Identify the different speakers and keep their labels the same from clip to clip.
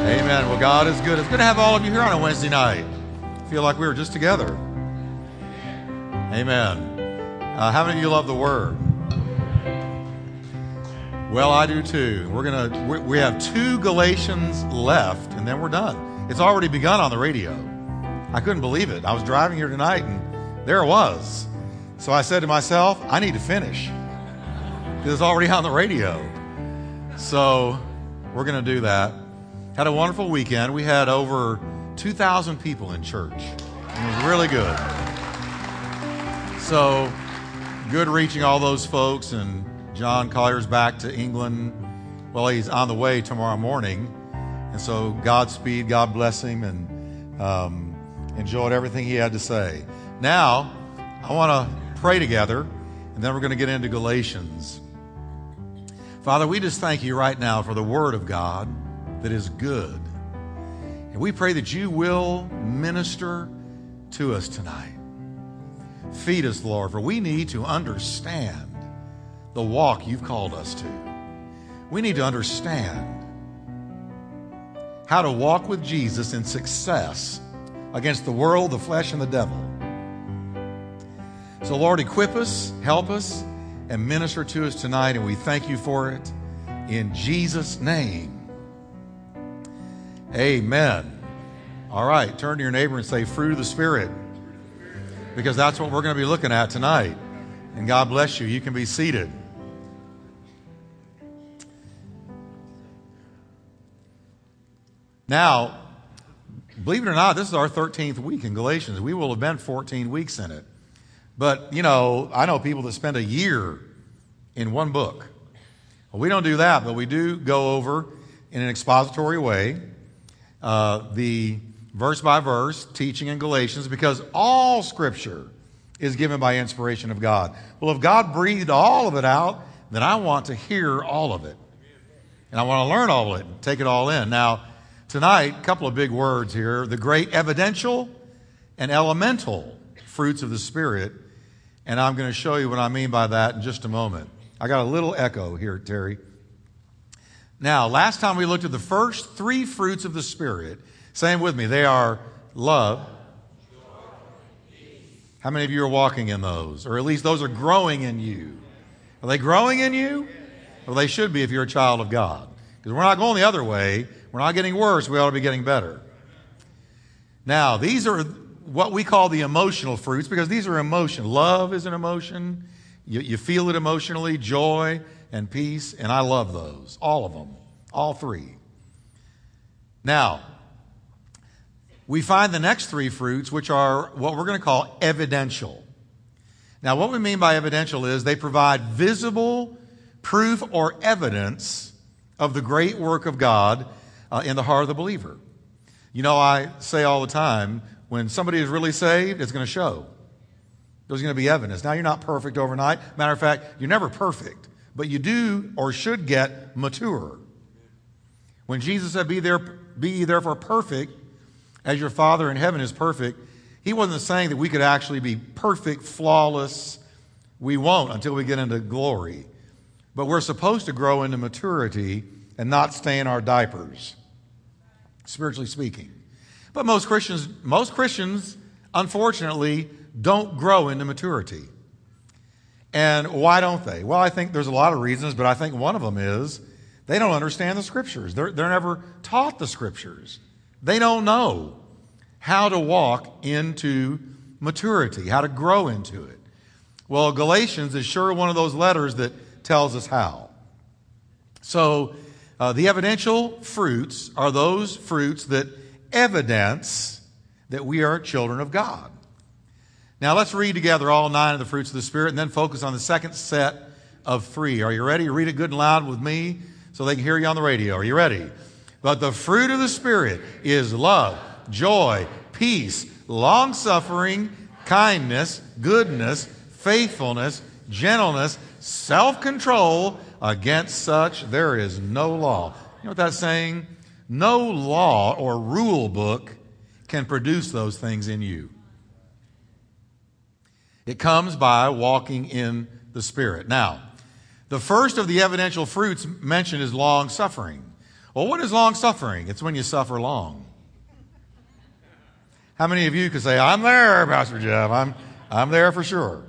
Speaker 1: Amen. Well, God is good. It's good to have all of you here on a Wednesday night. I feel like we were just together. Amen. Uh, how many of you love the Word? Well, I do too. We're gonna we, we have two Galatians left, and then we're done. It's already begun on the radio. I couldn't believe it. I was driving here tonight, and there it was. So I said to myself, I need to finish. It's already on the radio. So we're to do that. Had a wonderful weekend. We had over 2,000 people in church. It was really good. So good reaching all those folks. And John Collier's back to England. Well, he's on the way tomorrow morning. And so Godspeed, God bless him, and um, enjoyed everything he had to say. Now, I want to pray together, and then we're going to get into Galatians. Father, we just thank you right now for the Word of God that is good. And we pray that you will minister to us tonight. Feed us, Lord, for we need to understand the walk you've called us to. We need to understand how to walk with Jesus in success against the world, the flesh, and the devil. So, Lord, equip us, help us, and minister to us tonight, and we thank you for it. In Jesus' name. Amen. All right, turn to your neighbor and say, Fruit of the Spirit, because that's what we're going to be looking at tonight. And God bless you. You can be seated. Now, believe it or not, this is our 13th week in Galatians. We will have been 14 weeks in it. But, you know, I know people that spend a year in one book. Well, we don't do that, but we do go over in an expository way uh, the verse by verse teaching in Galatians because all Scripture is given by inspiration of God. Well, if God breathed all of it out, then I want to hear all of it. And I want to learn all of it and take it all in. Now, tonight, a couple of big words here the great evidential and elemental fruits of the Spirit. And I'm going to show you what I mean by that in just a moment. I got a little echo here, Terry. Now, last time we looked at the first three fruits of the Spirit. Same with me. They are love. How many of you are walking in those? Or at least those are growing in you. Are they growing in you? Well, they should be if you're a child of God. Because we're not going the other way. We're not getting worse. We ought to be getting better. Now, these are what we call the emotional fruits because these are emotion. Love is an emotion. You, you feel it emotionally, joy and peace, and I love those, all of them, all three. Now, we find the next three fruits, which are what we're going to call evidential. Now, what we mean by evidential is they provide visible proof or evidence of the great work of God uh, in the heart of the believer. You know, I say all the time when somebody is really saved, it's going to show. There's going to be evidence. Now, you're not perfect overnight. Matter of fact, you're never perfect, but you do or should get mature. When Jesus said, Be there, be therefore perfect, as your Father in heaven is perfect, he wasn't saying that we could actually be perfect, flawless. We won't until we get into glory. But we're supposed to grow into maturity and not stay in our diapers, spiritually speaking. But most Christians, most Christians, unfortunately, don't grow into maturity. And why don't they? Well, I think there's a lot of reasons, but I think one of them is they don't understand the scriptures. They're, they're never taught the scriptures. They don't know how to walk into maturity, how to grow into it. Well, Galatians is sure one of those letters that tells us how. So, uh, the evidential fruits are those fruits that evidence that we are children of God. Now let's read together all nine of the fruits of the Spirit and then focus on the second set of three. Are you ready? Read it good and loud with me so they can hear you on the radio. Are you ready? But the fruit of the Spirit is love, joy, peace, long suffering, kindness, goodness, faithfulness, gentleness, self control. Against such there is no law. You know what that's saying? No law or rule book can produce those things in you. It comes by walking in the Spirit. Now, the first of the evidential fruits mentioned is long suffering. Well, what is long suffering? It's when you suffer long. How many of you could say, I'm there, Pastor Jeff? I'm, I'm there for sure.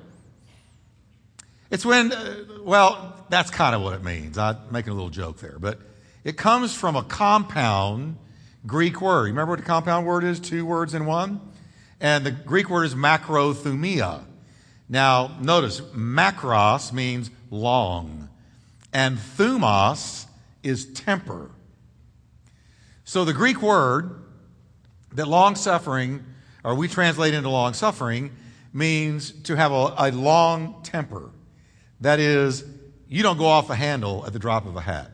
Speaker 1: It's when, uh, well, that's kind of what it means. I'm making a little joke there, but it comes from a compound Greek word. Remember what a compound word is? Two words in one? And the Greek word is macrothumia. Now, notice, makros means long, and thumos is temper. So the Greek word that long suffering, or we translate into long suffering, means to have a, a long temper. That is, you don't go off the handle at the drop of a hat.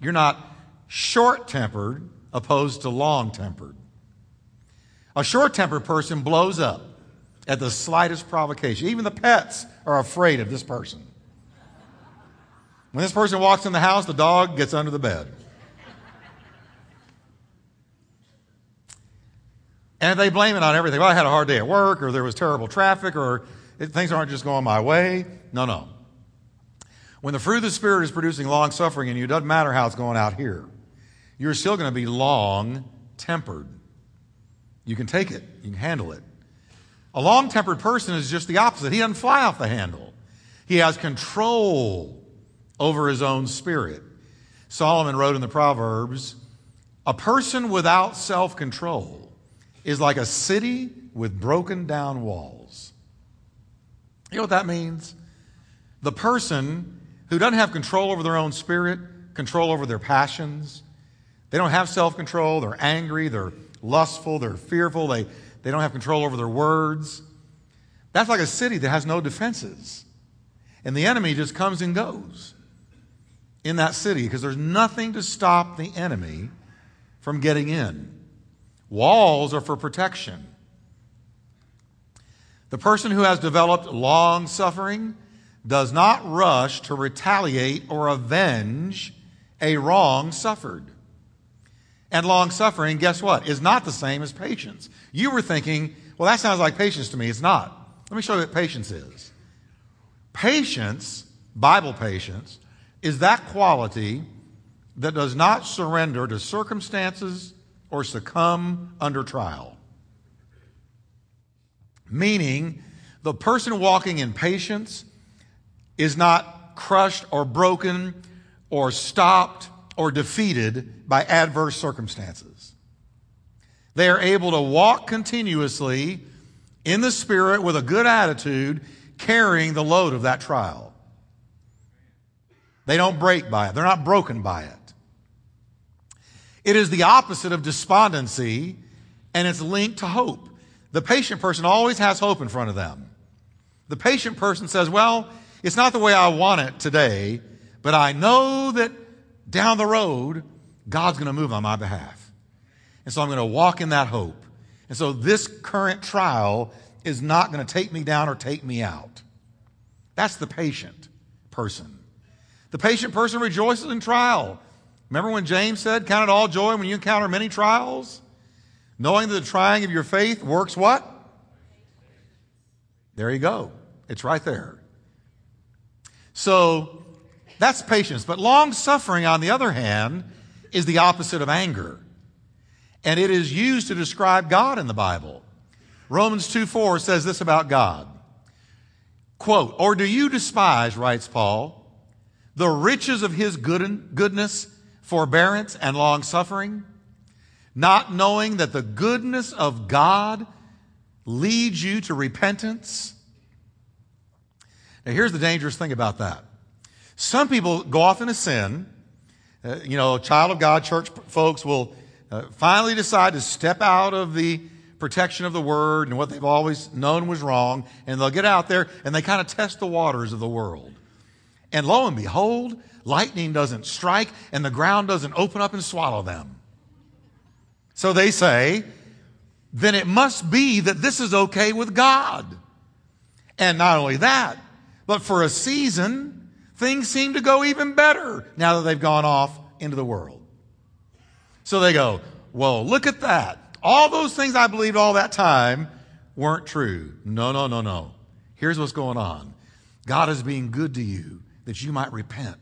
Speaker 1: You're not short tempered opposed to long tempered. A short tempered person blows up at the slightest provocation. Even the pets are afraid of this person. When this person walks in the house, the dog gets under the bed. And they blame it on everything. Well, I had a hard day at work, or there was terrible traffic, or things aren't just going my way. No, no. When the fruit of the Spirit is producing long suffering in you, it doesn't matter how it's going out here. You're still going to be long tempered. You can take it, you can handle it. A long tempered person is just the opposite. He doesn't fly off the handle, he has control over his own spirit. Solomon wrote in the Proverbs a person without self control is like a city with broken down walls. You know what that means? The person who doesn't have control over their own spirit, control over their passions, they don't have self control, they're angry, they're lustful, they're fearful, they, they don't have control over their words. That's like a city that has no defenses. And the enemy just comes and goes in that city because there's nothing to stop the enemy from getting in. Walls are for protection. The person who has developed long suffering does not rush to retaliate or avenge a wrong suffered. And long suffering, guess what, is not the same as patience. You were thinking, well, that sounds like patience to me. It's not. Let me show you what patience is. Patience, Bible patience, is that quality that does not surrender to circumstances or succumb under trial. Meaning, the person walking in patience is not crushed or broken or stopped or defeated by adverse circumstances. They are able to walk continuously in the Spirit with a good attitude, carrying the load of that trial. They don't break by it, they're not broken by it. It is the opposite of despondency, and it's linked to hope. The patient person always has hope in front of them. The patient person says, Well, it's not the way I want it today, but I know that down the road, God's going to move on my behalf. And so I'm going to walk in that hope. And so this current trial is not going to take me down or take me out. That's the patient person. The patient person rejoices in trial Remember when James said, Count it all joy when you encounter many trials? Knowing that the trying of your faith works what? There you go. It's right there. So that's patience. But long suffering, on the other hand, is the opposite of anger. And it is used to describe God in the Bible. Romans 2 4 says this about God. Quote, Or do you despise, writes Paul, the riches of his good, goodness forbearance, and long suffering, not knowing that the goodness of God leads you to repentance. Now, here's the dangerous thing about that. Some people go off into sin. Uh, you know, child of God, church folks will uh, finally decide to step out of the protection of the word and what they've always known was wrong, and they'll get out there and they kind of test the waters of the world. And lo and behold, lightning doesn't strike and the ground doesn't open up and swallow them. So they say, then it must be that this is okay with God. And not only that, but for a season, things seem to go even better now that they've gone off into the world. So they go, Whoa, look at that. All those things I believed all that time weren't true. No, no, no, no. Here's what's going on God is being good to you that you might repent.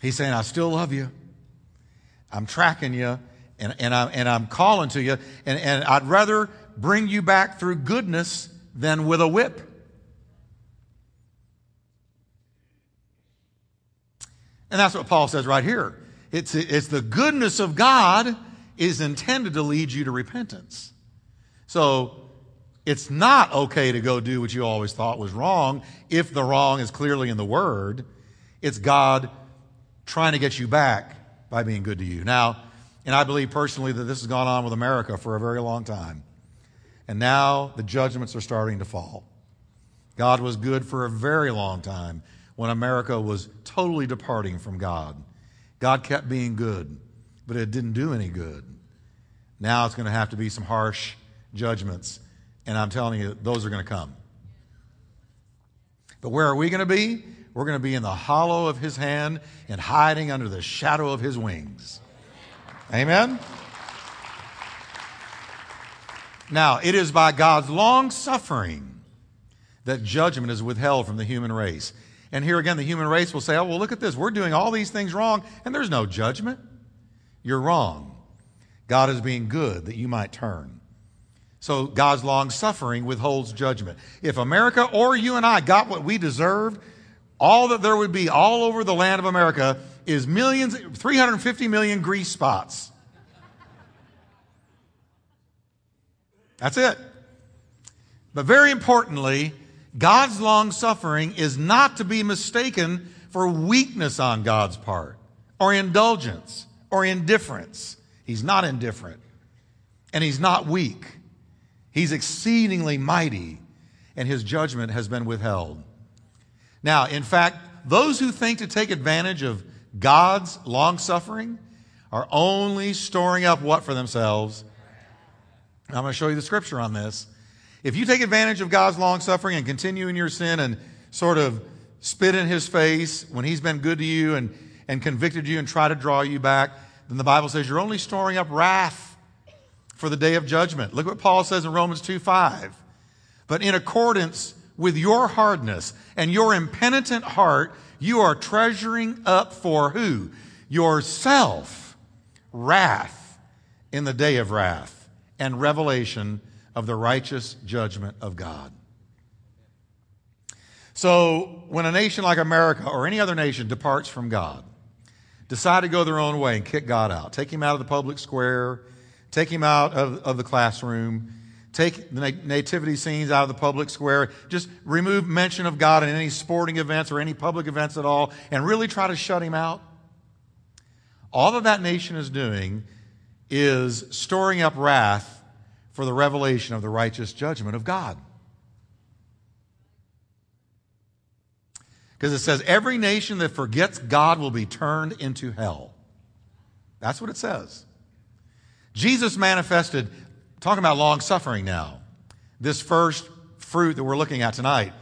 Speaker 1: He's saying, I still love you. I'm tracking you and, and, I'm, and I'm calling to you. And, and I'd rather bring you back through goodness than with a whip. And that's what Paul says right here. It's, it's the goodness of God is intended to lead you to repentance. So it's not okay to go do what you always thought was wrong if the wrong is clearly in the Word. It's God trying to get you back by being good to you. Now, and I believe personally that this has gone on with America for a very long time. And now the judgments are starting to fall. God was good for a very long time when America was totally departing from God. God kept being good, but it didn't do any good. Now it's going to have to be some harsh judgments, and I'm telling you, those are going to come. But where are we going to be? We're going to be in the hollow of his hand and hiding under the shadow of his wings. Amen? Now, it is by God's long suffering that judgment is withheld from the human race. And here again, the human race will say, oh, well, look at this. We're doing all these things wrong, and there's no judgment. You're wrong. God is being good that you might turn. So God's long suffering withholds judgment. If America or you and I got what we deserved, all that there would be all over the land of America is millions, 350 million grease spots. That's it. But very importantly, God's long suffering is not to be mistaken for weakness on God's part, or indulgence, or indifference. He's not indifferent, and he's not weak. He's exceedingly mighty, and his judgment has been withheld. Now, in fact, those who think to take advantage of God's long suffering are only storing up what for themselves? I'm going to show you the scripture on this. If you take advantage of God's long suffering and continue in your sin and sort of spit in his face when he's been good to you and, and convicted you and try to draw you back, then the Bible says you're only storing up wrath for the day of judgment. Look what Paul says in Romans 2 5. But in accordance with your hardness and your impenitent heart, you are treasuring up for who? Yourself wrath in the day of wrath and revelation of the righteous judgment of God. So, when a nation like America or any other nation departs from God, decide to go their own way and kick God out, take him out of the public square, take him out of, of the classroom, take the nativity scenes out of the public square, just remove mention of God in any sporting events or any public events at all, and really try to shut him out. All that that nation is doing is storing up wrath for the revelation of the righteous judgment of God. Because it says, every nation that forgets God will be turned into hell. That's what it says. Jesus manifested, talking about long suffering now, this first fruit that we're looking at tonight.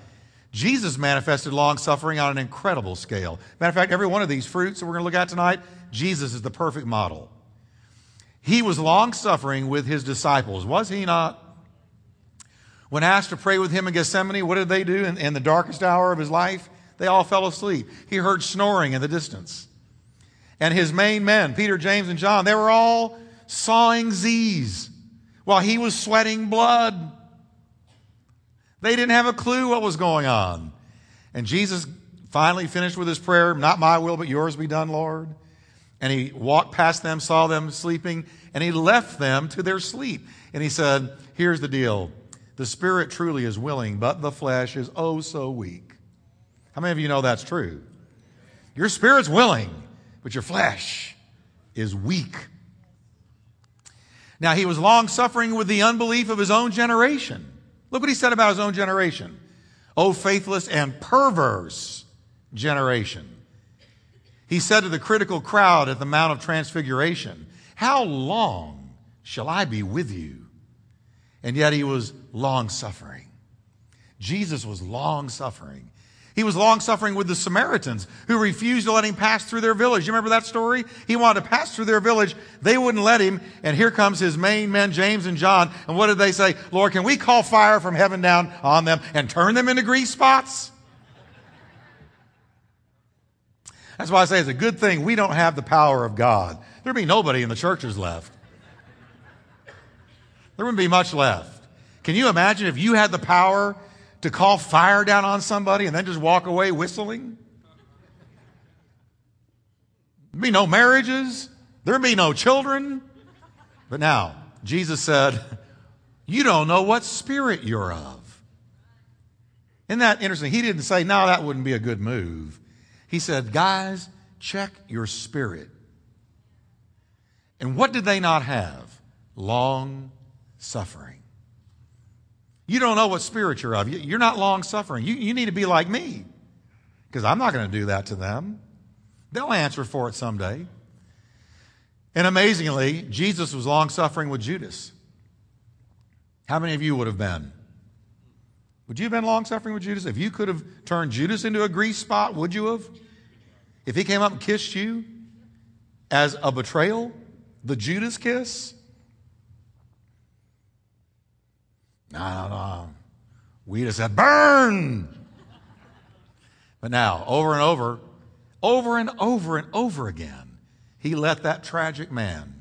Speaker 1: Jesus manifested long suffering on an incredible scale. Matter of fact, every one of these fruits that we're going to look at tonight, Jesus is the perfect model. He was long suffering with his disciples, was he not? When asked to pray with him in Gethsemane, what did they do in, in the darkest hour of his life? They all fell asleep. He heard snoring in the distance. And his main men, Peter, James, and John, they were all sawing Z's while he was sweating blood. They didn't have a clue what was going on. And Jesus finally finished with his prayer, Not my will, but yours be done, Lord. And he walked past them, saw them sleeping, and he left them to their sleep. And he said, Here's the deal the spirit truly is willing, but the flesh is oh so weak. How many of you know that's true? Your spirit's willing, but your flesh is weak. Now, he was long suffering with the unbelief of his own generation. Look what he said about his own generation. Oh, faithless and perverse generation. He said to the critical crowd at the Mount of Transfiguration, How long shall I be with you? And yet he was long suffering. Jesus was long suffering. He was long suffering with the Samaritans who refused to let him pass through their village. You remember that story? He wanted to pass through their village. They wouldn't let him. And here comes his main men, James and John. And what did they say? Lord, can we call fire from heaven down on them and turn them into grease spots? That's why I say it's a good thing we don't have the power of God. There'd be nobody in the churches left. There wouldn't be much left. Can you imagine if you had the power to call fire down on somebody and then just walk away whistling? There'd be no marriages. There'd be no children. But now, Jesus said, You don't know what spirit you're of. Isn't that interesting? He didn't say, No, that wouldn't be a good move. He said, Guys, check your spirit. And what did they not have? Long suffering. You don't know what spirit you're of. You're not long suffering. You, you need to be like me because I'm not going to do that to them. They'll answer for it someday. And amazingly, Jesus was long suffering with Judas. How many of you would have been? Would you have been long suffering with Judas? If you could have turned Judas into a grease spot, would you have? If he came up and kissed you as a betrayal, the Judas kiss? No, no, no. We'd have said, burn! But now, over and over, over and over and over again, he let that tragic man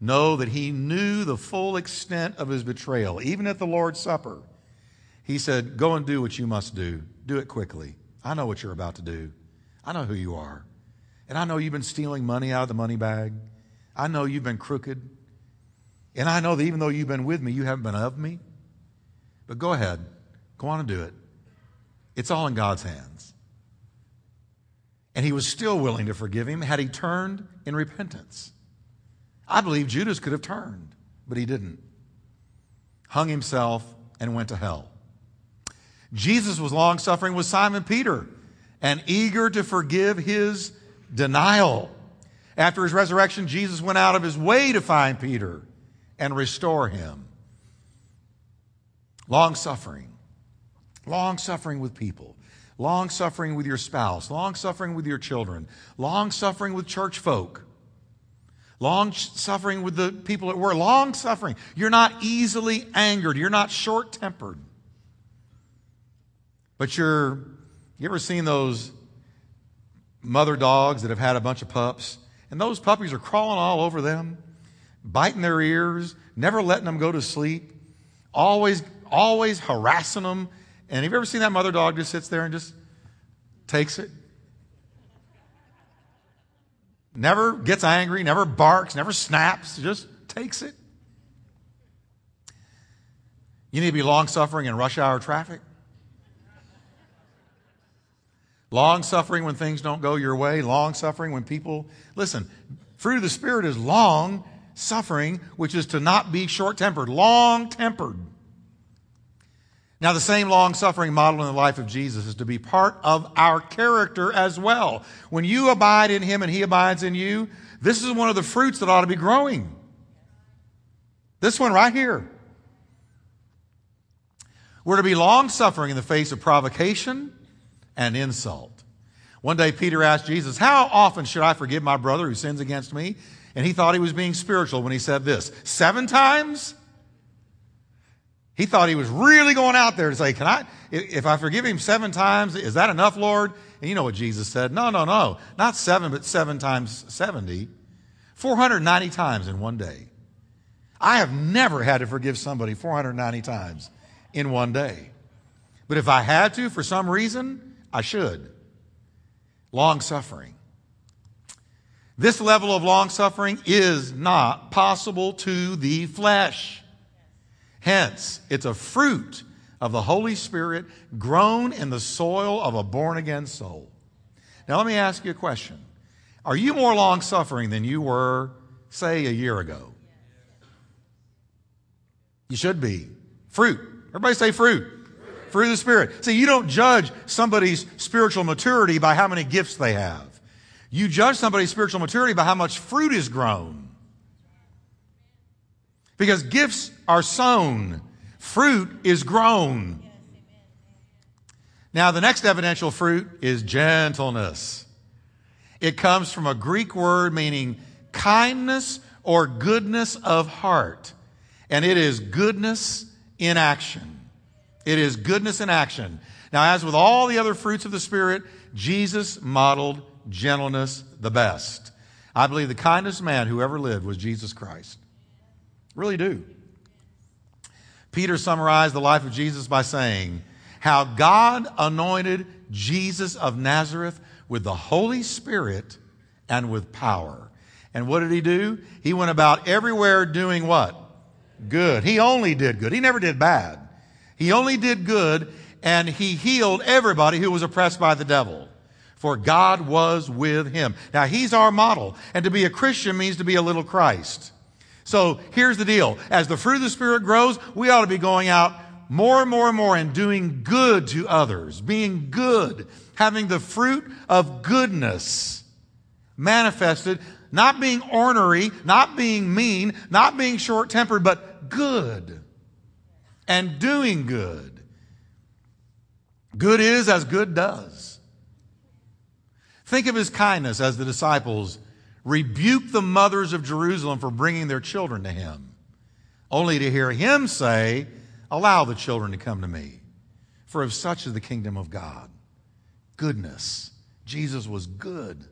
Speaker 1: know that he knew the full extent of his betrayal. Even at the Lord's Supper, he said, Go and do what you must do. Do it quickly. I know what you're about to do. I know who you are. And I know you've been stealing money out of the money bag. I know you've been crooked. And I know that even though you've been with me, you haven't been of me. But go ahead, go on and do it. It's all in God's hands. And he was still willing to forgive him had he turned in repentance. I believe Judas could have turned, but he didn't. Hung himself and went to hell. Jesus was long suffering with Simon Peter and eager to forgive his denial. After his resurrection, Jesus went out of his way to find Peter and restore him. Long suffering. Long suffering with people. Long suffering with your spouse. Long suffering with your children. Long suffering with church folk. Long suffering with the people at work. Long suffering. You're not easily angered. You're not short tempered. But you're, you ever seen those mother dogs that have had a bunch of pups? And those puppies are crawling all over them, biting their ears, never letting them go to sleep, always always harassing them. And have you ever seen that mother dog just sits there and just takes it? Never gets angry, never barks, never snaps, just takes it. You need to be long suffering in rush hour traffic. Long suffering when things don't go your way. Long suffering when people. Listen, fruit of the Spirit is long suffering, which is to not be short tempered, long tempered. Now, the same long suffering model in the life of Jesus is to be part of our character as well. When you abide in Him and He abides in you, this is one of the fruits that ought to be growing. This one right here. We're to be long suffering in the face of provocation and insult. One day, Peter asked Jesus, How often should I forgive my brother who sins against me? And he thought he was being spiritual when he said this Seven times? He thought he was really going out there to say, Can I, if I forgive him seven times, is that enough, Lord? And you know what Jesus said? No, no, no. Not seven, but seven times 70. 490 times in one day. I have never had to forgive somebody 490 times in one day. But if I had to for some reason, I should. Long suffering. This level of long suffering is not possible to the flesh. Hence, it's a fruit of the Holy Spirit grown in the soil of a born again soul. Now, let me ask you a question Are you more long suffering than you were, say, a year ago? You should be. Fruit. Everybody say fruit. Fruit of the Spirit. See, you don't judge somebody's spiritual maturity by how many gifts they have. You judge somebody's spiritual maturity by how much fruit is grown. Because gifts are sown, fruit is grown. Now, the next evidential fruit is gentleness. It comes from a Greek word meaning kindness or goodness of heart. And it is goodness in action. It is goodness in action. Now, as with all the other fruits of the Spirit, Jesus modeled gentleness the best. I believe the kindest man who ever lived was Jesus Christ. Really do. Peter summarized the life of Jesus by saying, How God anointed Jesus of Nazareth with the Holy Spirit and with power. And what did he do? He went about everywhere doing what? Good. He only did good. He never did bad. He only did good and he healed everybody who was oppressed by the devil. For God was with him. Now he's our model. And to be a Christian means to be a little Christ. So here's the deal. As the fruit of the Spirit grows, we ought to be going out more and more and more and doing good to others, being good, having the fruit of goodness manifested, not being ornery, not being mean, not being short tempered, but good and doing good. Good is as good does. Think of his kindness as the disciples rebuked the mothers of Jerusalem for bringing their children to him, only to hear him say, Allow the children to come to me, for of such is the kingdom of God. Goodness. Jesus was good.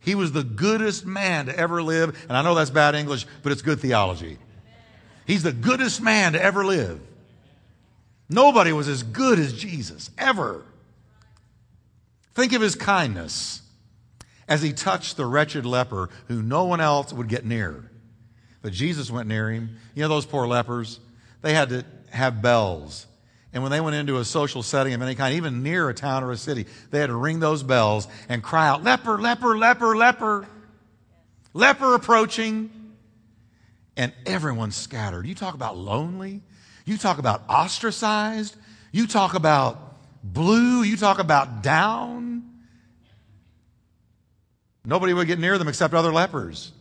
Speaker 1: He was the goodest man to ever live. And I know that's bad English, but it's good theology. He's the goodest man to ever live. Nobody was as good as Jesus, ever. Think of his kindness as he touched the wretched leper who no one else would get near. But Jesus went near him. You know those poor lepers? They had to have bells. And when they went into a social setting of any kind, even near a town or a city, they had to ring those bells and cry out, leper, leper, leper, leper, leper approaching. And everyone scattered. You talk about lonely. You talk about ostracized. You talk about blue. You talk about down. Nobody would get near them except other lepers.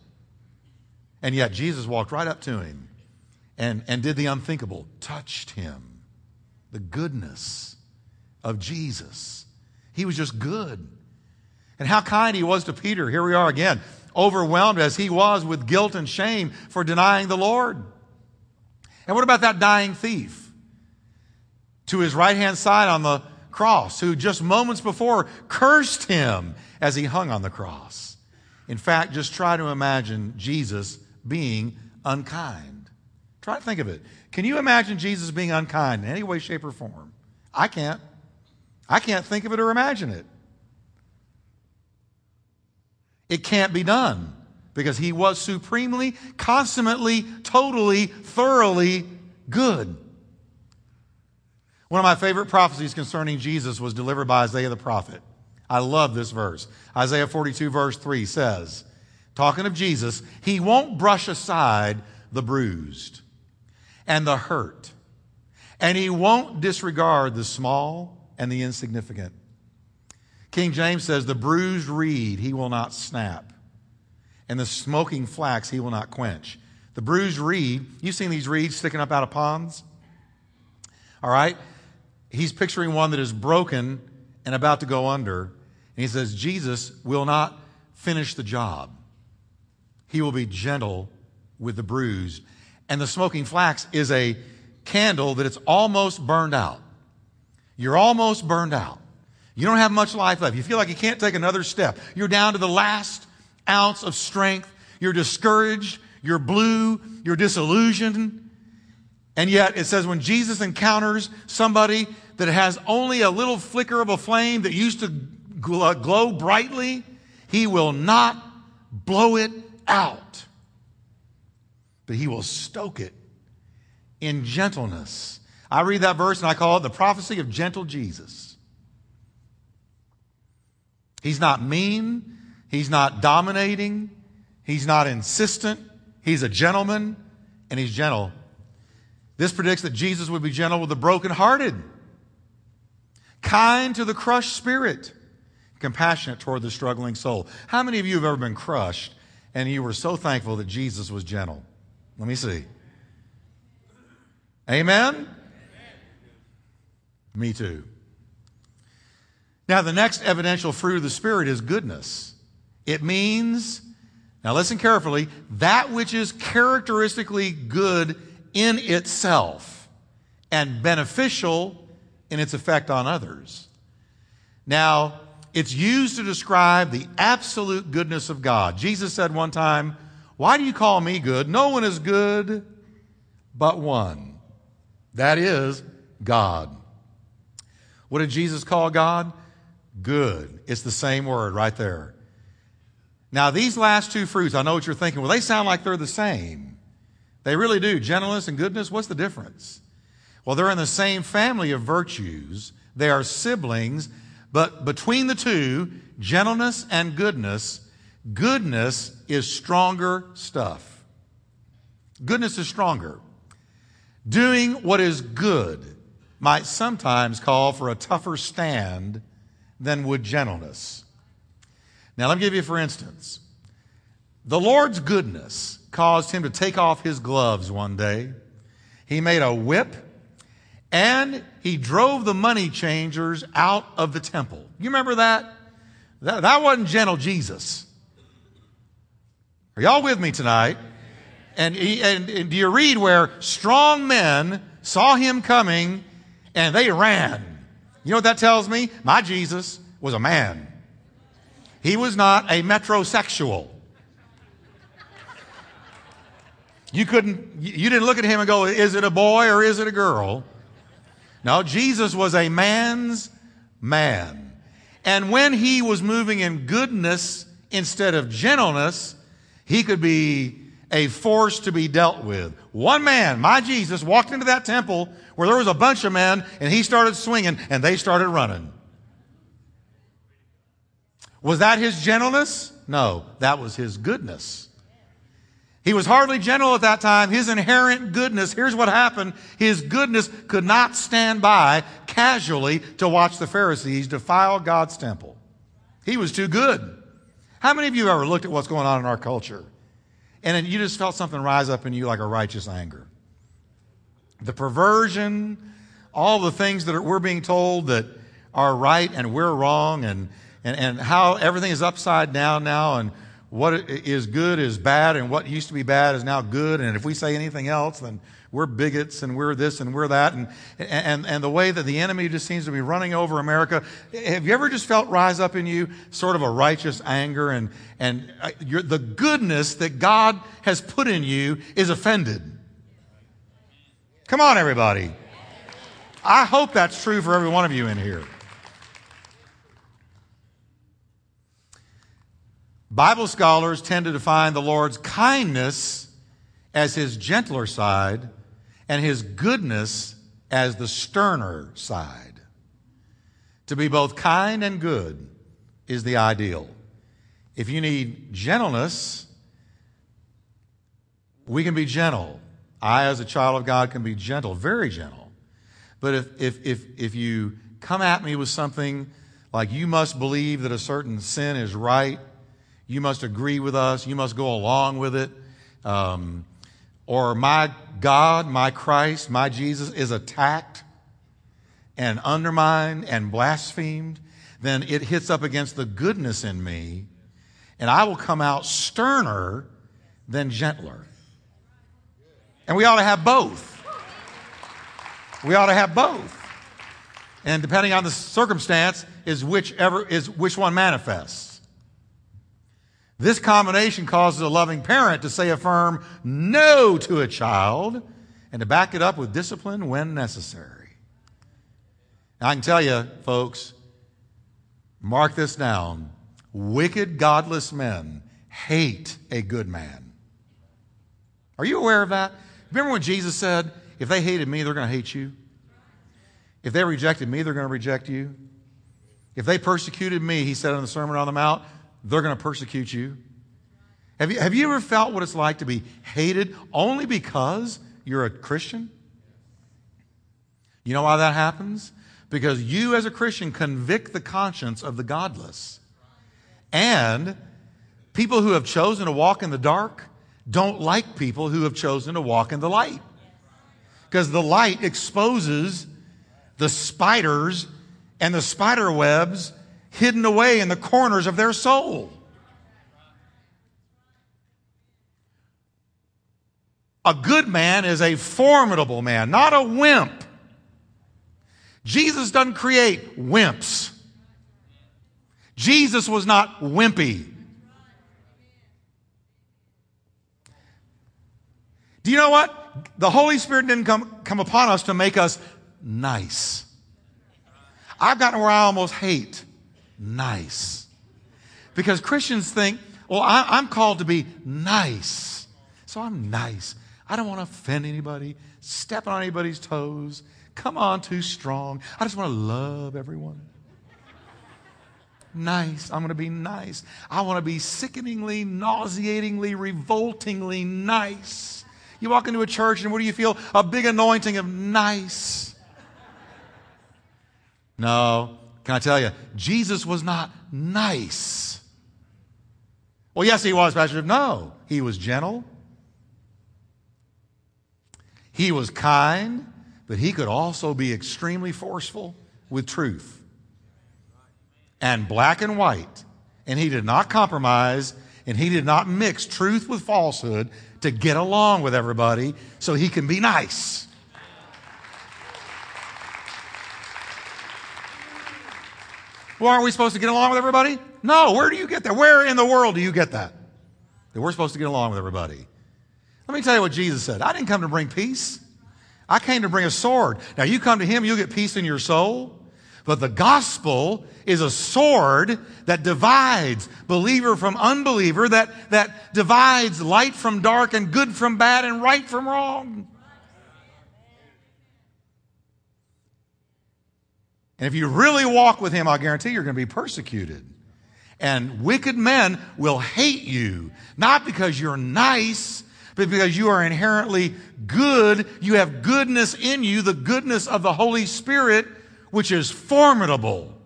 Speaker 1: And yet Jesus walked right up to him and, and did the unthinkable, touched him. The goodness of Jesus. He was just good. And how kind he was to Peter. Here we are again, overwhelmed as he was with guilt and shame for denying the Lord. And what about that dying thief? To his right hand side on the cross, who just moments before cursed him as he hung on the cross. In fact, just try to imagine Jesus being unkind. Try to think of it. Can you imagine Jesus being unkind in any way, shape, or form? I can't. I can't think of it or imagine it. It can't be done because he was supremely, consummately, totally, thoroughly good. One of my favorite prophecies concerning Jesus was delivered by Isaiah the prophet. I love this verse. Isaiah 42, verse 3 says, talking of Jesus, he won't brush aside the bruised and the hurt, and he won't disregard the small and the insignificant. King James says, The bruised reed he will not snap, and the smoking flax he will not quench. The bruised reed, you've seen these reeds sticking up out of ponds? All right? He's picturing one that is broken and about to go under. And he says, Jesus will not finish the job. He will be gentle with the bruised. And the smoking flax is a candle that it's almost burned out. You're almost burned out. You don't have much life left. You feel like you can't take another step. You're down to the last ounce of strength. You're discouraged. You're blue. You're disillusioned. And yet it says when Jesus encounters somebody that has only a little flicker of a flame that used to uh, glow brightly, he will not blow it out, but he will stoke it in gentleness. I read that verse and I call it the prophecy of gentle Jesus. He's not mean, he's not dominating, he's not insistent, he's a gentleman, and he's gentle. This predicts that Jesus would be gentle with the brokenhearted, kind to the crushed spirit compassionate toward the struggling soul. How many of you have ever been crushed and you were so thankful that Jesus was gentle? Let me see. Amen? Amen? Me too. Now, the next evidential fruit of the Spirit is goodness. It means, now listen carefully, that which is characteristically good in itself and beneficial in its effect on others. Now, it's used to describe the absolute goodness of God. Jesus said one time, Why do you call me good? No one is good but one. That is God. What did Jesus call God? Good. It's the same word right there. Now, these last two fruits, I know what you're thinking. Well, they sound like they're the same. They really do. Gentleness and goodness, what's the difference? Well, they're in the same family of virtues. They are siblings, but between the two, gentleness and goodness, goodness is stronger stuff. Goodness is stronger. Doing what is good might sometimes call for a tougher stand than would gentleness. Now, let me give you, for instance, the Lord's goodness caused him to take off his gloves one day. He made a whip and he drove the money changers out of the temple. You remember that? That, that wasn't gentle Jesus. Are y'all with me tonight? And, he, and, and do you read where strong men saw him coming and they ran? You know what that tells me? My Jesus was a man. He was not a metrosexual. You couldn't, you didn't look at him and go, is it a boy or is it a girl? No, Jesus was a man's man. And when he was moving in goodness instead of gentleness, he could be a force to be dealt with. One man, my Jesus, walked into that temple where there was a bunch of men and he started swinging and they started running. Was that his gentleness? No, that was his goodness. He was hardly gentle at that time. His inherent goodness, here's what happened. His goodness could not stand by casually to watch the Pharisees defile God's temple. He was too good. How many of you ever looked at what's going on in our culture and you just felt something rise up in you like a righteous anger? The perversion, all the things that are, we're being told that are right and we're wrong and, and, and how everything is upside down now and what is good is bad and what used to be bad is now good. And if we say anything else, then we're bigots and we're this and we're that. And, and, and the way that the enemy just seems to be running over America. Have you ever just felt rise up in you sort of a righteous anger and, and uh, the goodness that God has put in you is offended? Come on, everybody. I hope that's true for every one of you in here. Bible scholars tend to define the Lord's kindness as his gentler side and his goodness as the sterner side. To be both kind and good is the ideal. If you need gentleness, we can be gentle. I, as a child of God, can be gentle, very gentle. But if, if, if, if you come at me with something like you must believe that a certain sin is right, you must agree with us. You must go along with it. Um, or my God, my Christ, my Jesus is attacked and undermined and blasphemed, then it hits up against the goodness in me, and I will come out sterner than gentler. And we ought to have both. We ought to have both. And depending on the circumstance, is whichever is which one manifests. This combination causes a loving parent to say a firm no to a child and to back it up with discipline when necessary. Now, I can tell you, folks, mark this down. Wicked, godless men hate a good man. Are you aware of that? Remember when Jesus said, if they hated me, they're going to hate you? If they rejected me, they're going to reject you? If they persecuted me, he said in the Sermon on the Mount, they're going to persecute you. Have you, have you ever felt what it's like to be hated only because you're a Christian? You know why that happens? Because you, as a Christian, convict the conscience of the godless. And people who have chosen to walk in the dark don't like people who have chosen to walk in the light. Because the light exposes the spiders and the spider webs hidden away in the corners of their soul. A good man is a formidable man, not a wimp. Jesus doesn't create wimps. Jesus was not wimpy. Do you know what? The Holy Spirit didn't come, come upon us to make us nice. I've gotten where I almost hate nice. Because Christians think, well, I, am called to be nice. So I'm nice. I don't want to offend anybody, step on anybody's toes, come on too strong. I just want to love everyone. Nice. I'm going to be nice. I want to be sickeningly, nauseatingly, revoltingly nice. You walk into a church and what do you feel? A big anointing of nice. No, can I tell you, Jesus was not nice. Well, yes, he was, Pastor. No, he was gentle. He was kind, but he could also be extremely forceful with truth and black and white. And he did not compromise and he did not mix truth with falsehood to get along with everybody so he can be nice. Well, aren't we supposed to get along with everybody? No. Where do you get that? Where in the world do you get that? That we're supposed to get along with everybody. Let me tell you what Jesus said. I didn't come to bring peace. I came to bring a sword. Now you come to him, you'll get peace in your soul. But the gospel is a sword that divides believer from unbeliever, that, that divides light from dark and good from bad and right from wrong. And if you really walk with him, I guarantee you're going to be persecuted. And wicked men will hate you, not because you're nice, but because you are inherently good. You have goodness in you, the goodness of the Holy Spirit, which is formidable.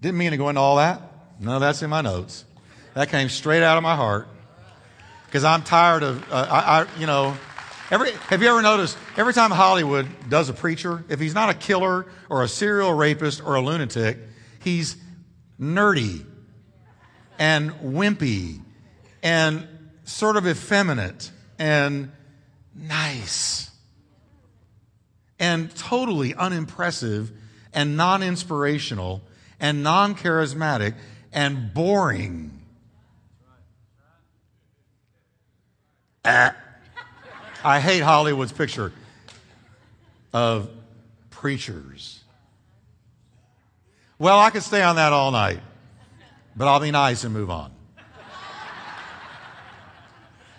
Speaker 1: Didn't mean to go into all that. No, that's in my notes. That came straight out of my heart. Because I'm tired of, uh, I, I, you know, Every, have you ever noticed, every time Hollywood does a preacher, if he's not a killer or a serial rapist or a lunatic, he's nerdy and wimpy and sort of effeminate and nice and totally unimpressive and non inspirational and non charismatic and boring. Ah. I hate Hollywood's picture of preachers. Well, I could stay on that all night, but I'll be nice and move on.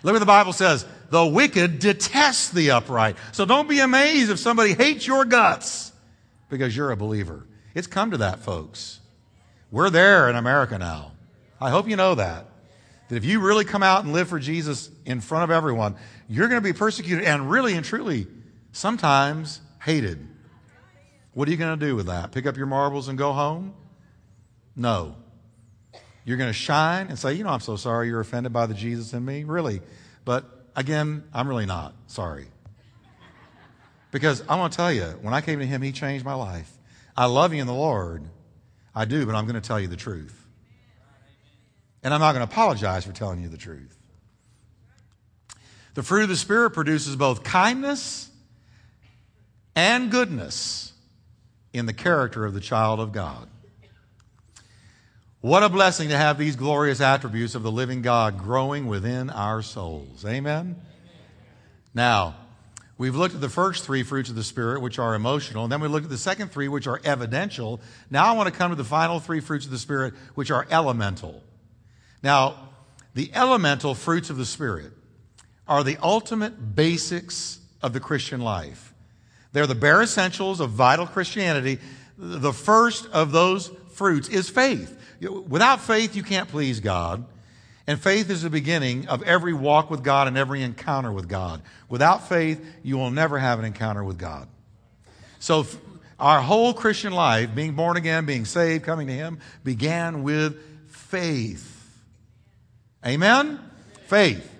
Speaker 1: Look what the Bible says. The wicked detest the upright. So don't be amazed if somebody hates your guts because you're a believer. It's come to that, folks. We're there in America now. I hope you know that. That if you really come out and live for Jesus in front of everyone, you're going to be persecuted and really and truly sometimes hated. What are you going to do with that? Pick up your marbles and go home? No. You're going to shine and say, you know, I'm so sorry you're offended by the Jesus in me. Really. But again, I'm really not sorry. Because I want to tell you, when I came to him, he changed my life. I love you in the Lord. I do, but I'm going to tell you the truth. And I'm not going to apologize for telling you the truth. The fruit of the Spirit produces both kindness and goodness in the character of the child of God. What a blessing to have these glorious attributes of the living God growing within our souls. Amen? Now, we've looked at the first three fruits of the Spirit, which are emotional, and then we looked at the second three, which are evidential. Now I want to come to the final three fruits of the Spirit, which are elemental. Now, the elemental fruits of the Spirit are the ultimate basics of the Christian life. They're the bare essentials of vital Christianity. The first of those fruits is faith. Without faith, you can't please God. And faith is the beginning of every walk with God and every encounter with God. Without faith, you will never have an encounter with God. So, our whole Christian life, being born again, being saved, coming to Him, began with faith. Amen? Faith.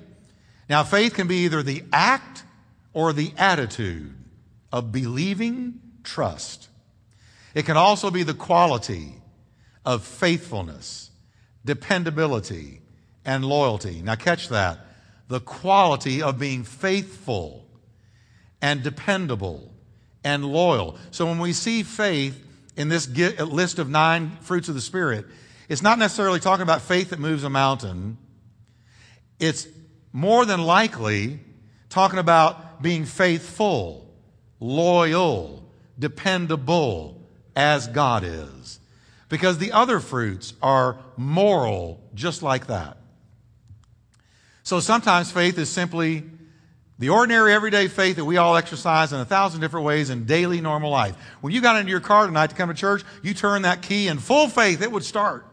Speaker 1: Now, faith can be either the act or the attitude of believing trust. It can also be the quality of faithfulness, dependability, and loyalty. Now, catch that. The quality of being faithful and dependable and loyal. So when we see faith in this list of nine fruits of the Spirit, it's not necessarily talking about faith that moves a mountain. It's more than likely talking about being faithful, loyal, dependable as God is. Because the other fruits are moral, just like that. So sometimes faith is simply the ordinary everyday faith that we all exercise in a thousand different ways in daily normal life. When you got into your car tonight to come to church, you turn that key in full faith, it would start.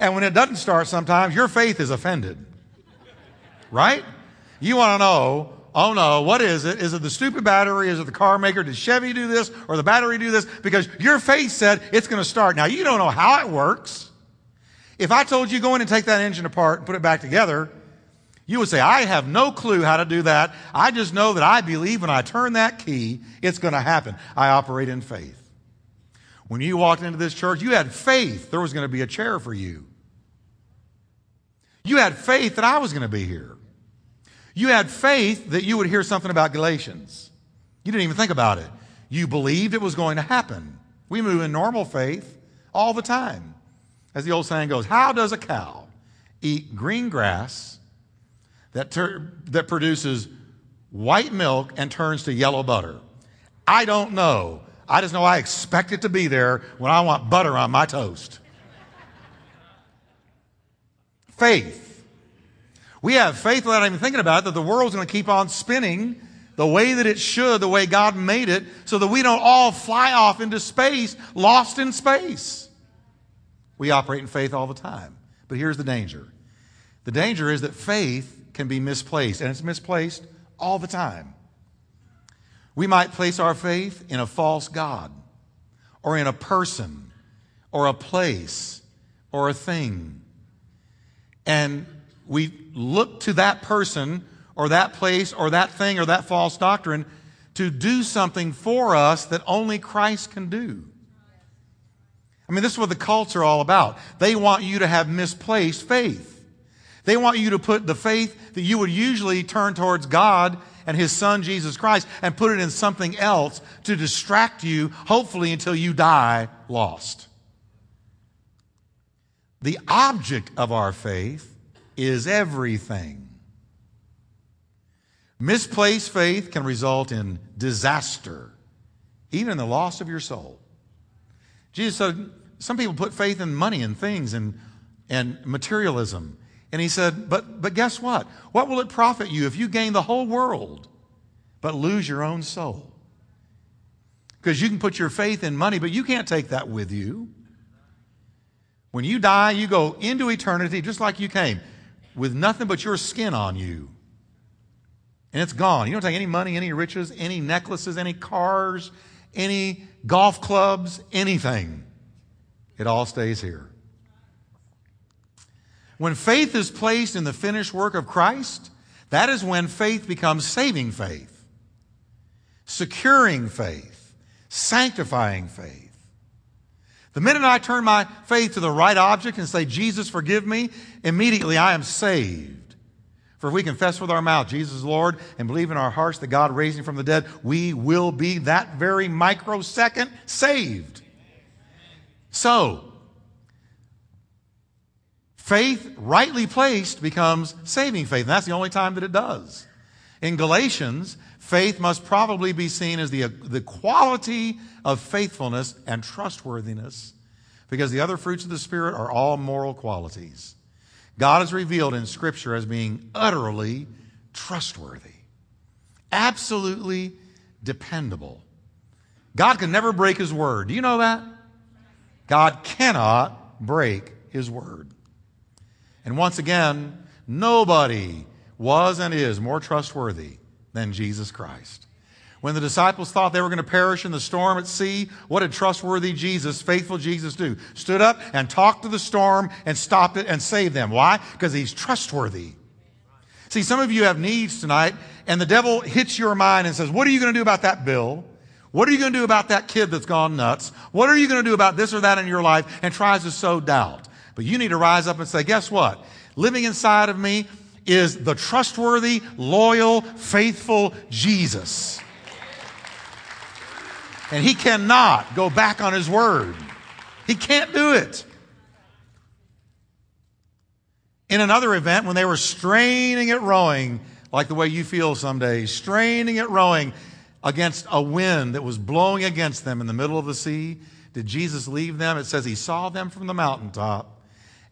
Speaker 1: And when it doesn't start sometimes, your faith is offended. Right? You want to know, oh no, what is it? Is it the stupid battery? Is it the car maker? Did Chevy do this or the battery do this? Because your faith said it's going to start. Now you don't know how it works. If I told you go in and take that engine apart and put it back together, you would say, I have no clue how to do that. I just know that I believe when I turn that key, it's going to happen. I operate in faith. When you walked into this church, you had faith there was going to be a chair for you. You had faith that I was going to be here. You had faith that you would hear something about Galatians. You didn't even think about it. You believed it was going to happen. We move in normal faith all the time. As the old saying goes, how does a cow eat green grass that, ter- that produces white milk and turns to yellow butter? I don't know. I just know I expect it to be there when I want butter on my toast. Faith. We have faith without even thinking about it that the world's going to keep on spinning the way that it should, the way God made it, so that we don't all fly off into space, lost in space. We operate in faith all the time. But here's the danger the danger is that faith can be misplaced, and it's misplaced all the time. We might place our faith in a false God, or in a person, or a place, or a thing. And we look to that person, or that place, or that thing, or that false doctrine to do something for us that only Christ can do. I mean, this is what the cults are all about. They want you to have misplaced faith. They want you to put the faith that you would usually turn towards God and His Son, Jesus Christ, and put it in something else to distract you, hopefully, until you die lost. The object of our faith is everything. Misplaced faith can result in disaster, even in the loss of your soul. Jesus said, some people put faith in money and things and, and materialism. And he said, but, but guess what? What will it profit you if you gain the whole world but lose your own soul? Because you can put your faith in money, but you can't take that with you. When you die, you go into eternity just like you came, with nothing but your skin on you. And it's gone. You don't take any money, any riches, any necklaces, any cars, any golf clubs, anything. It all stays here. When faith is placed in the finished work of Christ, that is when faith becomes saving faith, securing faith, sanctifying faith. The minute I turn my faith to the right object and say, Jesus, forgive me, immediately I am saved. For if we confess with our mouth Jesus is Lord and believe in our hearts that God raised him from the dead, we will be that very microsecond saved. So, Faith, rightly placed, becomes saving faith. And that's the only time that it does. In Galatians, faith must probably be seen as the, the quality of faithfulness and trustworthiness because the other fruits of the Spirit are all moral qualities. God is revealed in Scripture as being utterly trustworthy, absolutely dependable. God can never break His word. Do you know that? God cannot break His word. And once again, nobody was and is more trustworthy than Jesus Christ. When the disciples thought they were going to perish in the storm at sea, what did trustworthy Jesus, faithful Jesus do? Stood up and talked to the storm and stopped it and saved them. Why? Because he's trustworthy. See, some of you have needs tonight, and the devil hits your mind and says, What are you going to do about that bill? What are you going to do about that kid that's gone nuts? What are you going to do about this or that in your life? And tries to sow doubt. But you need to rise up and say, guess what? Living inside of me is the trustworthy, loyal, faithful Jesus. And he cannot go back on his word. He can't do it. In another event, when they were straining at rowing, like the way you feel some days, straining at rowing against a wind that was blowing against them in the middle of the sea, did Jesus leave them? It says he saw them from the mountaintop.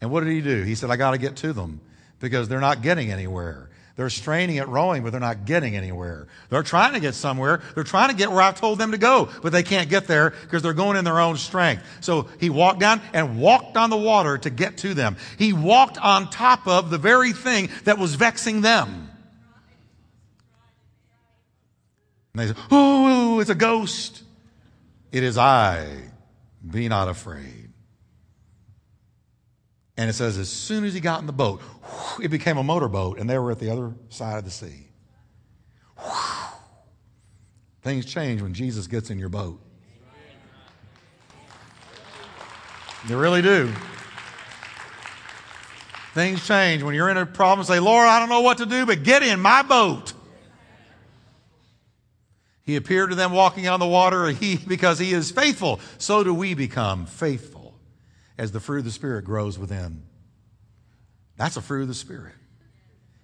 Speaker 1: And what did he do? He said, I got to get to them because they're not getting anywhere. They're straining at rowing, but they're not getting anywhere. They're trying to get somewhere. They're trying to get where I've told them to go, but they can't get there because they're going in their own strength. So he walked down and walked on the water to get to them. He walked on top of the very thing that was vexing them. And they said, Oh, it's a ghost. It is I. Be not afraid. And it says, as soon as he got in the boat, it became a motorboat, and they were at the other side of the sea. Things change when Jesus gets in your boat. They really do. Things change when you're in a problem. Say, Lord, I don't know what to do, but get in my boat. He appeared to them walking on the water he, because he is faithful. So do we become faithful as the fruit of the Spirit grows within. That's a fruit of the Spirit.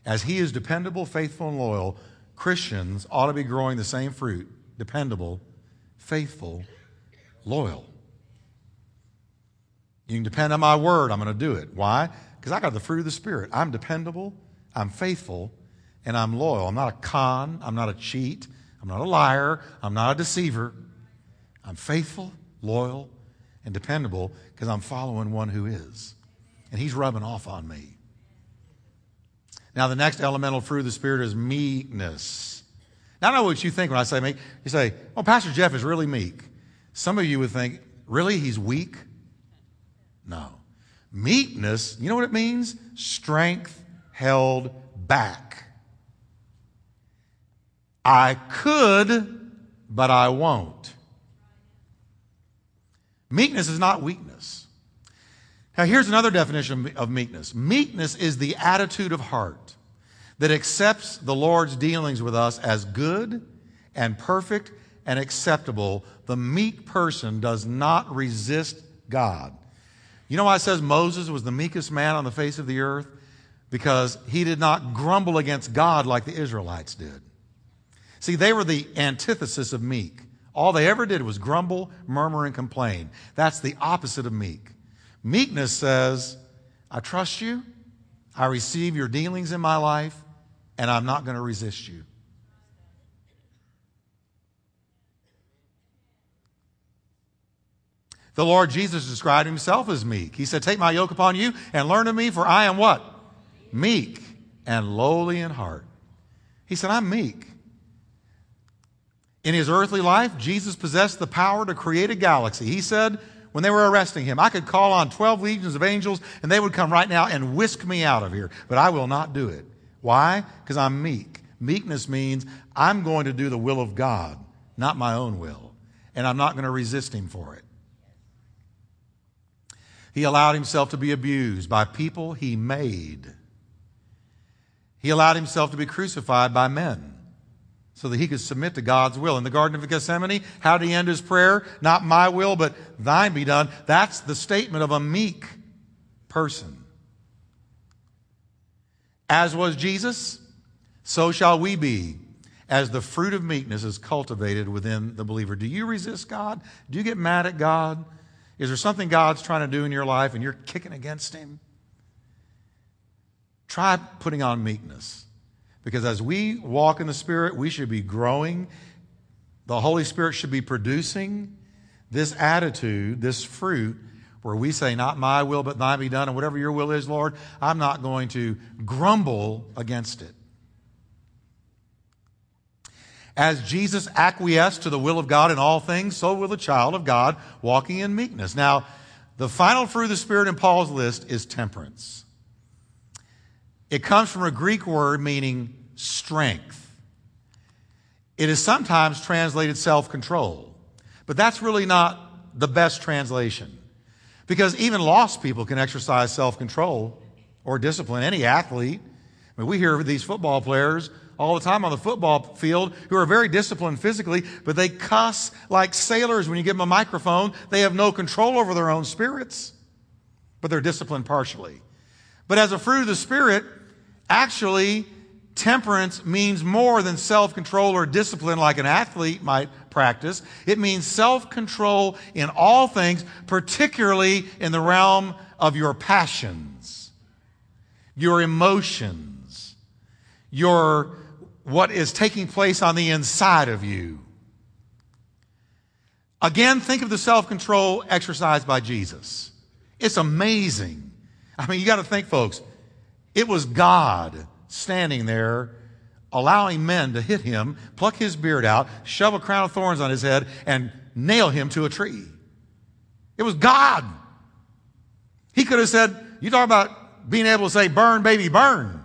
Speaker 1: As He is dependable, faithful, and loyal, Christians ought to be growing the same fruit dependable, faithful, loyal. You can depend on my word, I'm going to do it. Why? Because I got the fruit of the Spirit. I'm dependable, I'm faithful, and I'm loyal. I'm not a con, I'm not a cheat, I'm not a liar, I'm not a deceiver. I'm faithful, loyal, and dependable because I'm following one who is. And he's rubbing off on me. Now, the next elemental fruit of the Spirit is meekness. Now, I know what you think when I say meek. You say, well, Pastor Jeff is really meek. Some of you would think, really? He's weak? No. Meekness, you know what it means? Strength held back. I could, but I won't. Meekness is not weakness. Now, here's another definition of meekness meekness is the attitude of heart that accepts the Lord's dealings with us as good and perfect and acceptable. The meek person does not resist God. You know why it says Moses was the meekest man on the face of the earth? Because he did not grumble against God like the Israelites did. See, they were the antithesis of meek. All they ever did was grumble, murmur, and complain. That's the opposite of meek. Meekness says, I trust you, I receive your dealings in my life, and I'm not going to resist you. The Lord Jesus described himself as meek. He said, Take my yoke upon you and learn of me, for I am what? Meek and lowly in heart. He said, I'm meek. In his earthly life, Jesus possessed the power to create a galaxy. He said, when they were arresting him, I could call on 12 legions of angels and they would come right now and whisk me out of here, but I will not do it. Why? Because I'm meek. Meekness means I'm going to do the will of God, not my own will, and I'm not going to resist him for it. He allowed himself to be abused by people he made. He allowed himself to be crucified by men so that he could submit to God's will. In the Garden of Gethsemane, how did he end his prayer? Not my will, but thine be done. That's the statement of a meek person. As was Jesus, so shall we be as the fruit of meekness is cultivated within the believer. Do you resist God? Do you get mad at God? Is there something God's trying to do in your life and you're kicking against Him? Try putting on meekness. Because as we walk in the Spirit, we should be growing. The Holy Spirit should be producing this attitude, this fruit, where we say, Not my will, but thine be done. And whatever your will is, Lord, I'm not going to grumble against it. As Jesus acquiesced to the will of God in all things, so will the child of God walking in meekness. Now, the final fruit of the Spirit in Paul's list is temperance. It comes from a Greek word meaning strength. It is sometimes translated self control, but that's really not the best translation. Because even lost people can exercise self control or discipline. Any athlete, I mean, we hear these football players all the time on the football field who are very disciplined physically, but they cuss like sailors when you give them a microphone. They have no control over their own spirits, but they're disciplined partially. But as a fruit of the Spirit, actually, temperance means more than self control or discipline like an athlete might practice. It means self control in all things, particularly in the realm of your passions, your emotions, your what is taking place on the inside of you. Again, think of the self control exercised by Jesus. It's amazing. I mean, you got to think, folks, it was God standing there allowing men to hit him, pluck his beard out, shove a crown of thorns on his head, and nail him to a tree. It was God. He could have said, You talk about being able to say, Burn, baby, burn.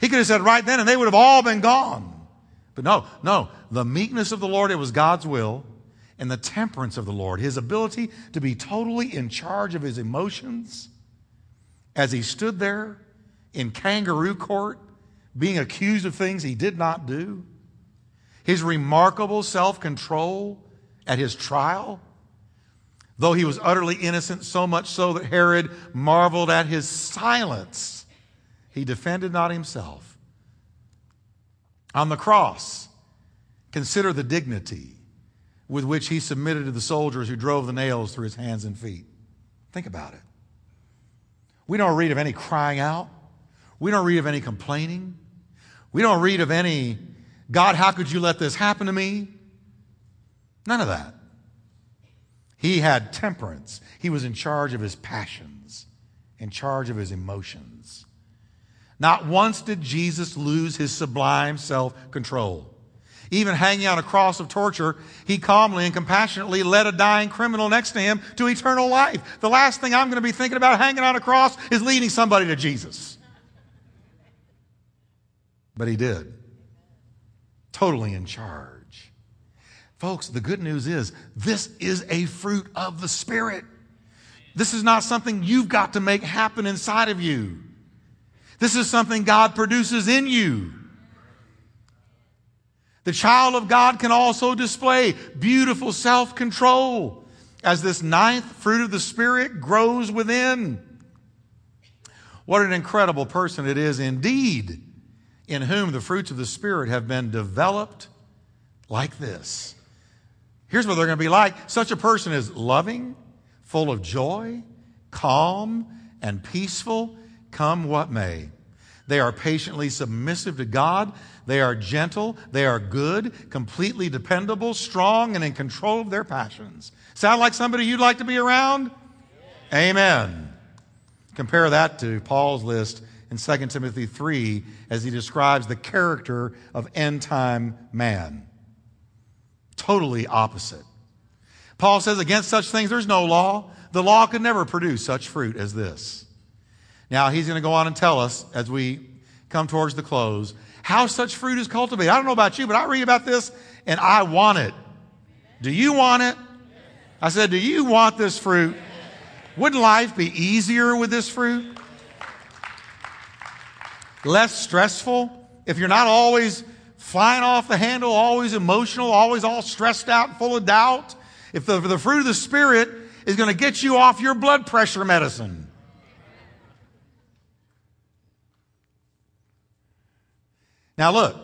Speaker 1: He could have said right then, and they would have all been gone. But no, no. The meekness of the Lord, it was God's will, and the temperance of the Lord, his ability to be totally in charge of his emotions as he stood there in kangaroo court being accused of things he did not do, his remarkable self control at his trial, though he was utterly innocent, so much so that Herod marveled at his silence, he defended not himself. On the cross, consider the dignity with which he submitted to the soldiers who drove the nails through his hands and feet. Think about it. We don't read of any crying out. We don't read of any complaining. We don't read of any, God, how could you let this happen to me? None of that. He had temperance. He was in charge of his passions, in charge of his emotions. Not once did Jesus lose his sublime self control. Even hanging on a cross of torture, he calmly and compassionately led a dying criminal next to him to eternal life. The last thing I'm going to be thinking about hanging on a cross is leading somebody to Jesus. But he did. Totally in charge. Folks, the good news is this is a fruit of the Spirit. This is not something you've got to make happen inside of you. This is something God produces in you. The child of God can also display beautiful self control as this ninth fruit of the Spirit grows within. What an incredible person it is indeed in whom the fruits of the Spirit have been developed like this. Here's what they're going to be like such a person is loving, full of joy, calm, and peaceful, come what may. They are patiently submissive to God. They are gentle. They are good, completely dependable, strong, and in control of their passions. Sound like somebody you'd like to be around? Amen. Compare that to Paul's list in 2 Timothy 3 as he describes the character of end time man. Totally opposite. Paul says, against such things there's no law. The law could never produce such fruit as this. Now, he's going to go on and tell us as we come towards the close how such fruit is cultivated. I don't know about you, but I read about this and I want it. Do you want it? I said, Do you want this fruit? Wouldn't life be easier with this fruit? less stressful, if you're not always flying off the handle, always emotional, always all stressed out, full of doubt, if the, the fruit of the Spirit is going to get you off your blood pressure medicine. Now, look,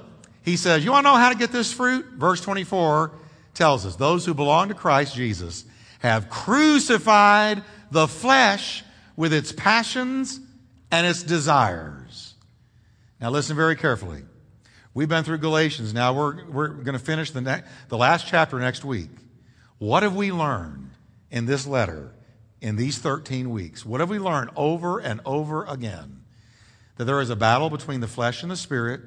Speaker 1: he says, You want to know how to get this fruit? Verse 24 tells us those who belong to Christ Jesus have crucified the flesh with its passions and its desires. Now, listen very carefully. We've been through Galatians. Now, we're, we're going to finish the, ne- the last chapter next week. What have we learned in this letter in these 13 weeks? What have we learned over and over again? That there is a battle between the flesh and the spirit,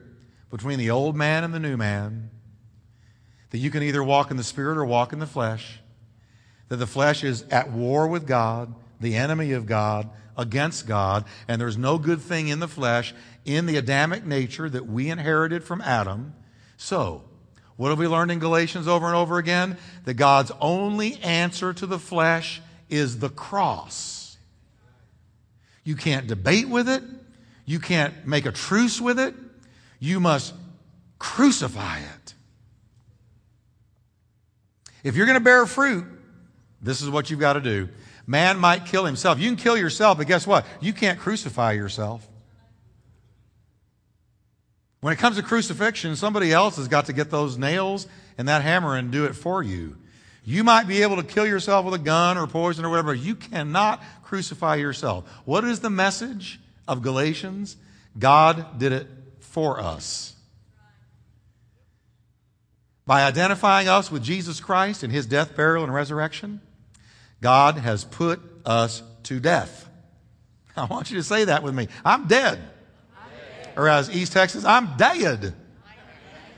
Speaker 1: between the old man and the new man, that you can either walk in the spirit or walk in the flesh, that the flesh is at war with God, the enemy of God, against God, and there's no good thing in the flesh, in the Adamic nature that we inherited from Adam. So, what have we learned in Galatians over and over again? That God's only answer to the flesh is the cross. You can't debate with it. You can't make a truce with it. You must crucify it. If you're going to bear fruit, this is what you've got to do. Man might kill himself. You can kill yourself, but guess what? You can't crucify yourself. When it comes to crucifixion, somebody else has got to get those nails and that hammer and do it for you. You might be able to kill yourself with a gun or poison or whatever. You cannot crucify yourself. What is the message of Galatians? God did it for us. By identifying us with Jesus Christ and his death, burial, and resurrection, God has put us to death. I want you to say that with me. I'm dead. Or as East Texas, I'm dead.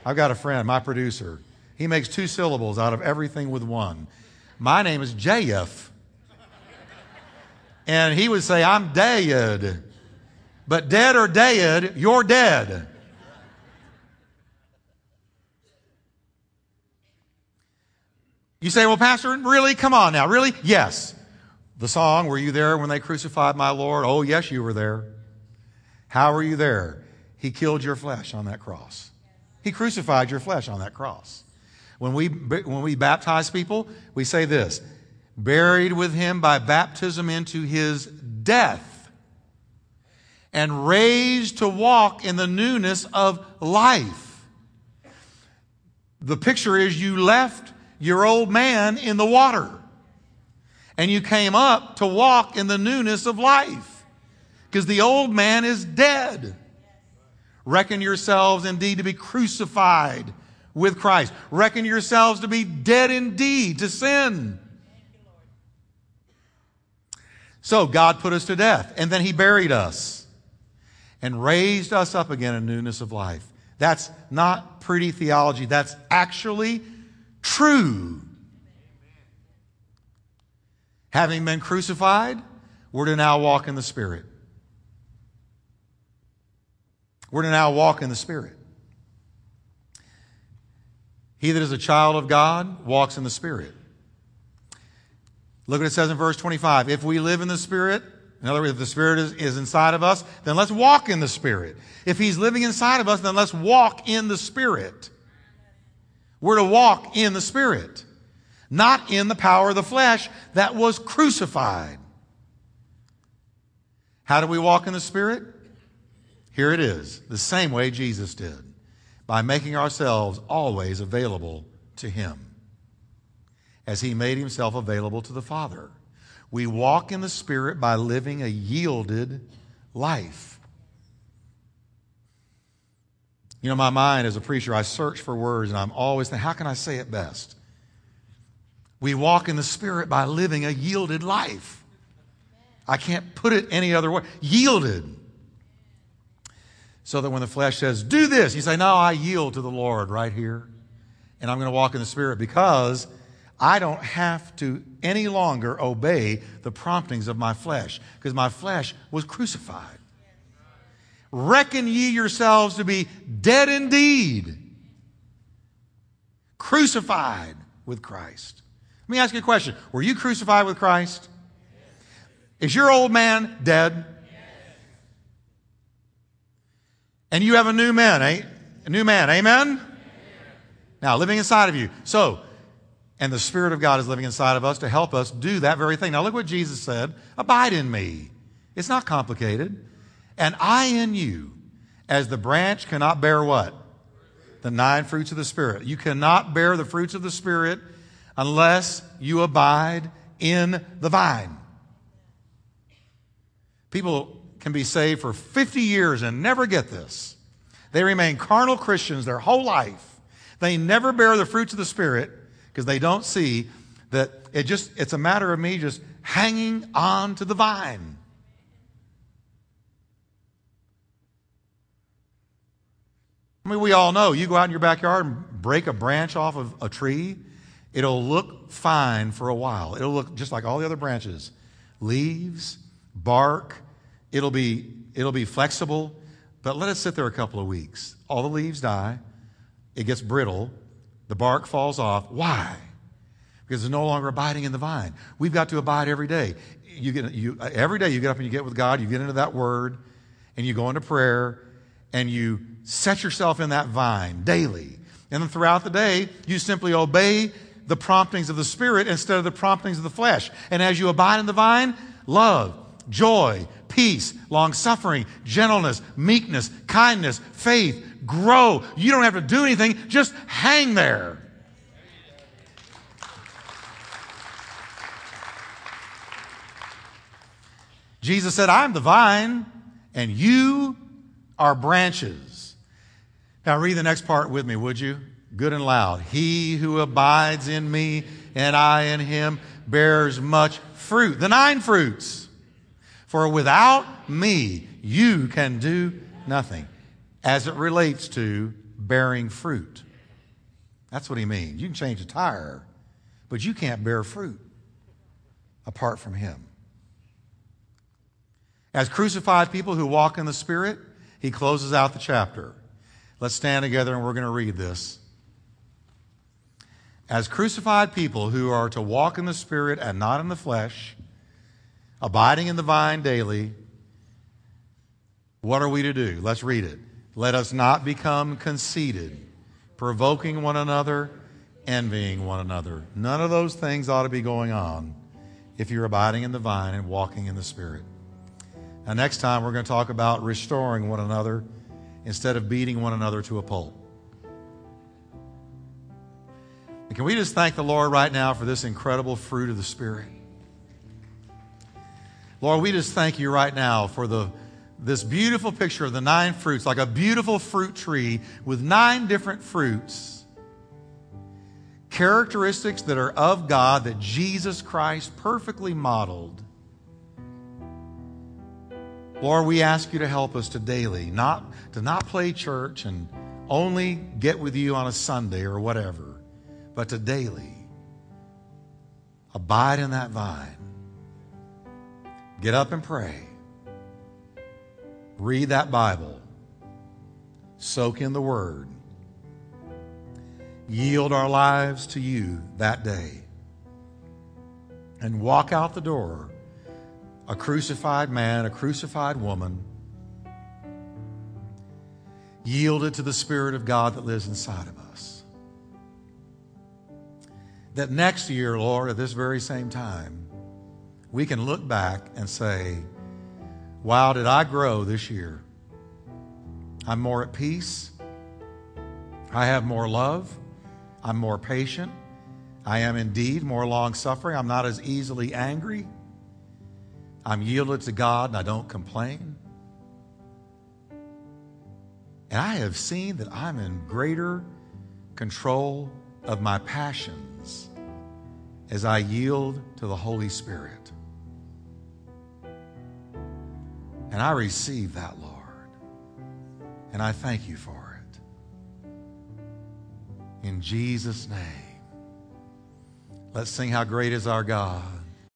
Speaker 1: I've got a friend, my producer. He makes two syllables out of everything with one. My name is JF. And he would say, I'm dead. But dead or dead, you're dead. You say, well, Pastor, really? Come on now. Really? Yes. The song, Were You There When They Crucified My Lord? Oh, yes, you were there. How were you there? He killed your flesh on that cross. He crucified your flesh on that cross. When we, when we baptize people, we say this buried with him by baptism into his death, and raised to walk in the newness of life. The picture is you left your old man in the water. And you came up to walk in the newness of life. Because the old man is dead. Reckon yourselves indeed to be crucified with Christ. Reckon yourselves to be dead indeed to sin. So God put us to death, and then He buried us and raised us up again in newness of life. That's not pretty theology. That's actually true. Having been crucified, we're to now walk in the Spirit. We're to now walk in the Spirit. He that is a child of God walks in the Spirit. Look what it says in verse 25. If we live in the Spirit, in other words, if the Spirit is, is inside of us, then let's walk in the Spirit. If He's living inside of us, then let's walk in the Spirit. We're to walk in the Spirit, not in the power of the flesh that was crucified. How do we walk in the Spirit? Here it is, the same way Jesus did, by making ourselves always available to Him, as He made Himself available to the Father. We walk in the Spirit by living a yielded life. You know, my mind as a preacher, I search for words and I'm always thinking, how can I say it best? We walk in the Spirit by living a yielded life. I can't put it any other way. Yielded. So that when the flesh says, do this, you say, no, I yield to the Lord right here. And I'm going to walk in the Spirit because I don't have to any longer obey the promptings of my flesh because my flesh was crucified. Reckon ye yourselves to be dead indeed, crucified with Christ. Let me ask you a question. Were you crucified with Christ? Is your old man dead? And you have a new man, eh? A new man, amen? Now, living inside of you. So, and the Spirit of God is living inside of us to help us do that very thing. Now, look what Jesus said Abide in me. It's not complicated. And I in you, as the branch cannot bear what? The nine fruits of the Spirit. You cannot bear the fruits of the Spirit unless you abide in the vine. People can be saved for 50 years and never get this. They remain carnal Christians their whole life. They never bear the fruits of the Spirit because they don't see that it just, it's a matter of me just hanging on to the vine. I mean, we all know you go out in your backyard and break a branch off of a tree, it'll look fine for a while. It'll look just like all the other branches leaves, bark, it'll be, it'll be flexible, but let it sit there a couple of weeks. All the leaves die, it gets brittle, the bark falls off. Why? Because it's no longer abiding in the vine. We've got to abide every day. You get, you, every day you get up and you get with God, you get into that word, and you go into prayer, and you set yourself in that vine daily. And then throughout the day, you simply obey the promptings of the Spirit instead of the promptings of the flesh. And as you abide in the vine, love, joy, peace, long suffering, gentleness, meekness, kindness, faith grow. You don't have to do anything, just hang there. Jesus said, I'm the vine, and you are branches. Now, read the next part with me, would you? Good and loud. He who abides in me and I in him bears much fruit. The nine fruits. For without me, you can do nothing as it relates to bearing fruit. That's what he means. You can change a tire, but you can't bear fruit apart from him. As crucified people who walk in the Spirit, he closes out the chapter. Let's stand together and we're going to read this. As crucified people who are to walk in the Spirit and not in the flesh, abiding in the vine daily, what are we to do? Let's read it. Let us not become conceited, provoking one another, envying one another. None of those things ought to be going on if you're abiding in the vine and walking in the Spirit. Now, next time, we're going to talk about restoring one another instead of beating one another to a pulp. And can we just thank the Lord right now for this incredible fruit of the Spirit? Lord, we just thank you right now for the this beautiful picture of the nine fruits, like a beautiful fruit tree with nine different fruits. Characteristics that are of God that Jesus Christ perfectly modeled. Lord, we ask you to help us to daily, not to not play church and only get with you on a Sunday or whatever, but to daily abide in that vine. Get up and pray. Read that Bible. Soak in the Word. Yield our lives to you that day. And walk out the door a crucified man, a crucified woman, yielded to the Spirit of God that lives inside of us. That next year, Lord, at this very same time, we can look back and say, Wow, did I grow this year? I'm more at peace. I have more love. I'm more patient. I am indeed more long suffering. I'm not as easily angry. I'm yielded to God and I don't complain. And I have seen that I'm in greater control of my passions as I yield to the Holy Spirit. And I receive that, Lord. And I thank you for it. In Jesus' name. Let's sing How Great is Our God.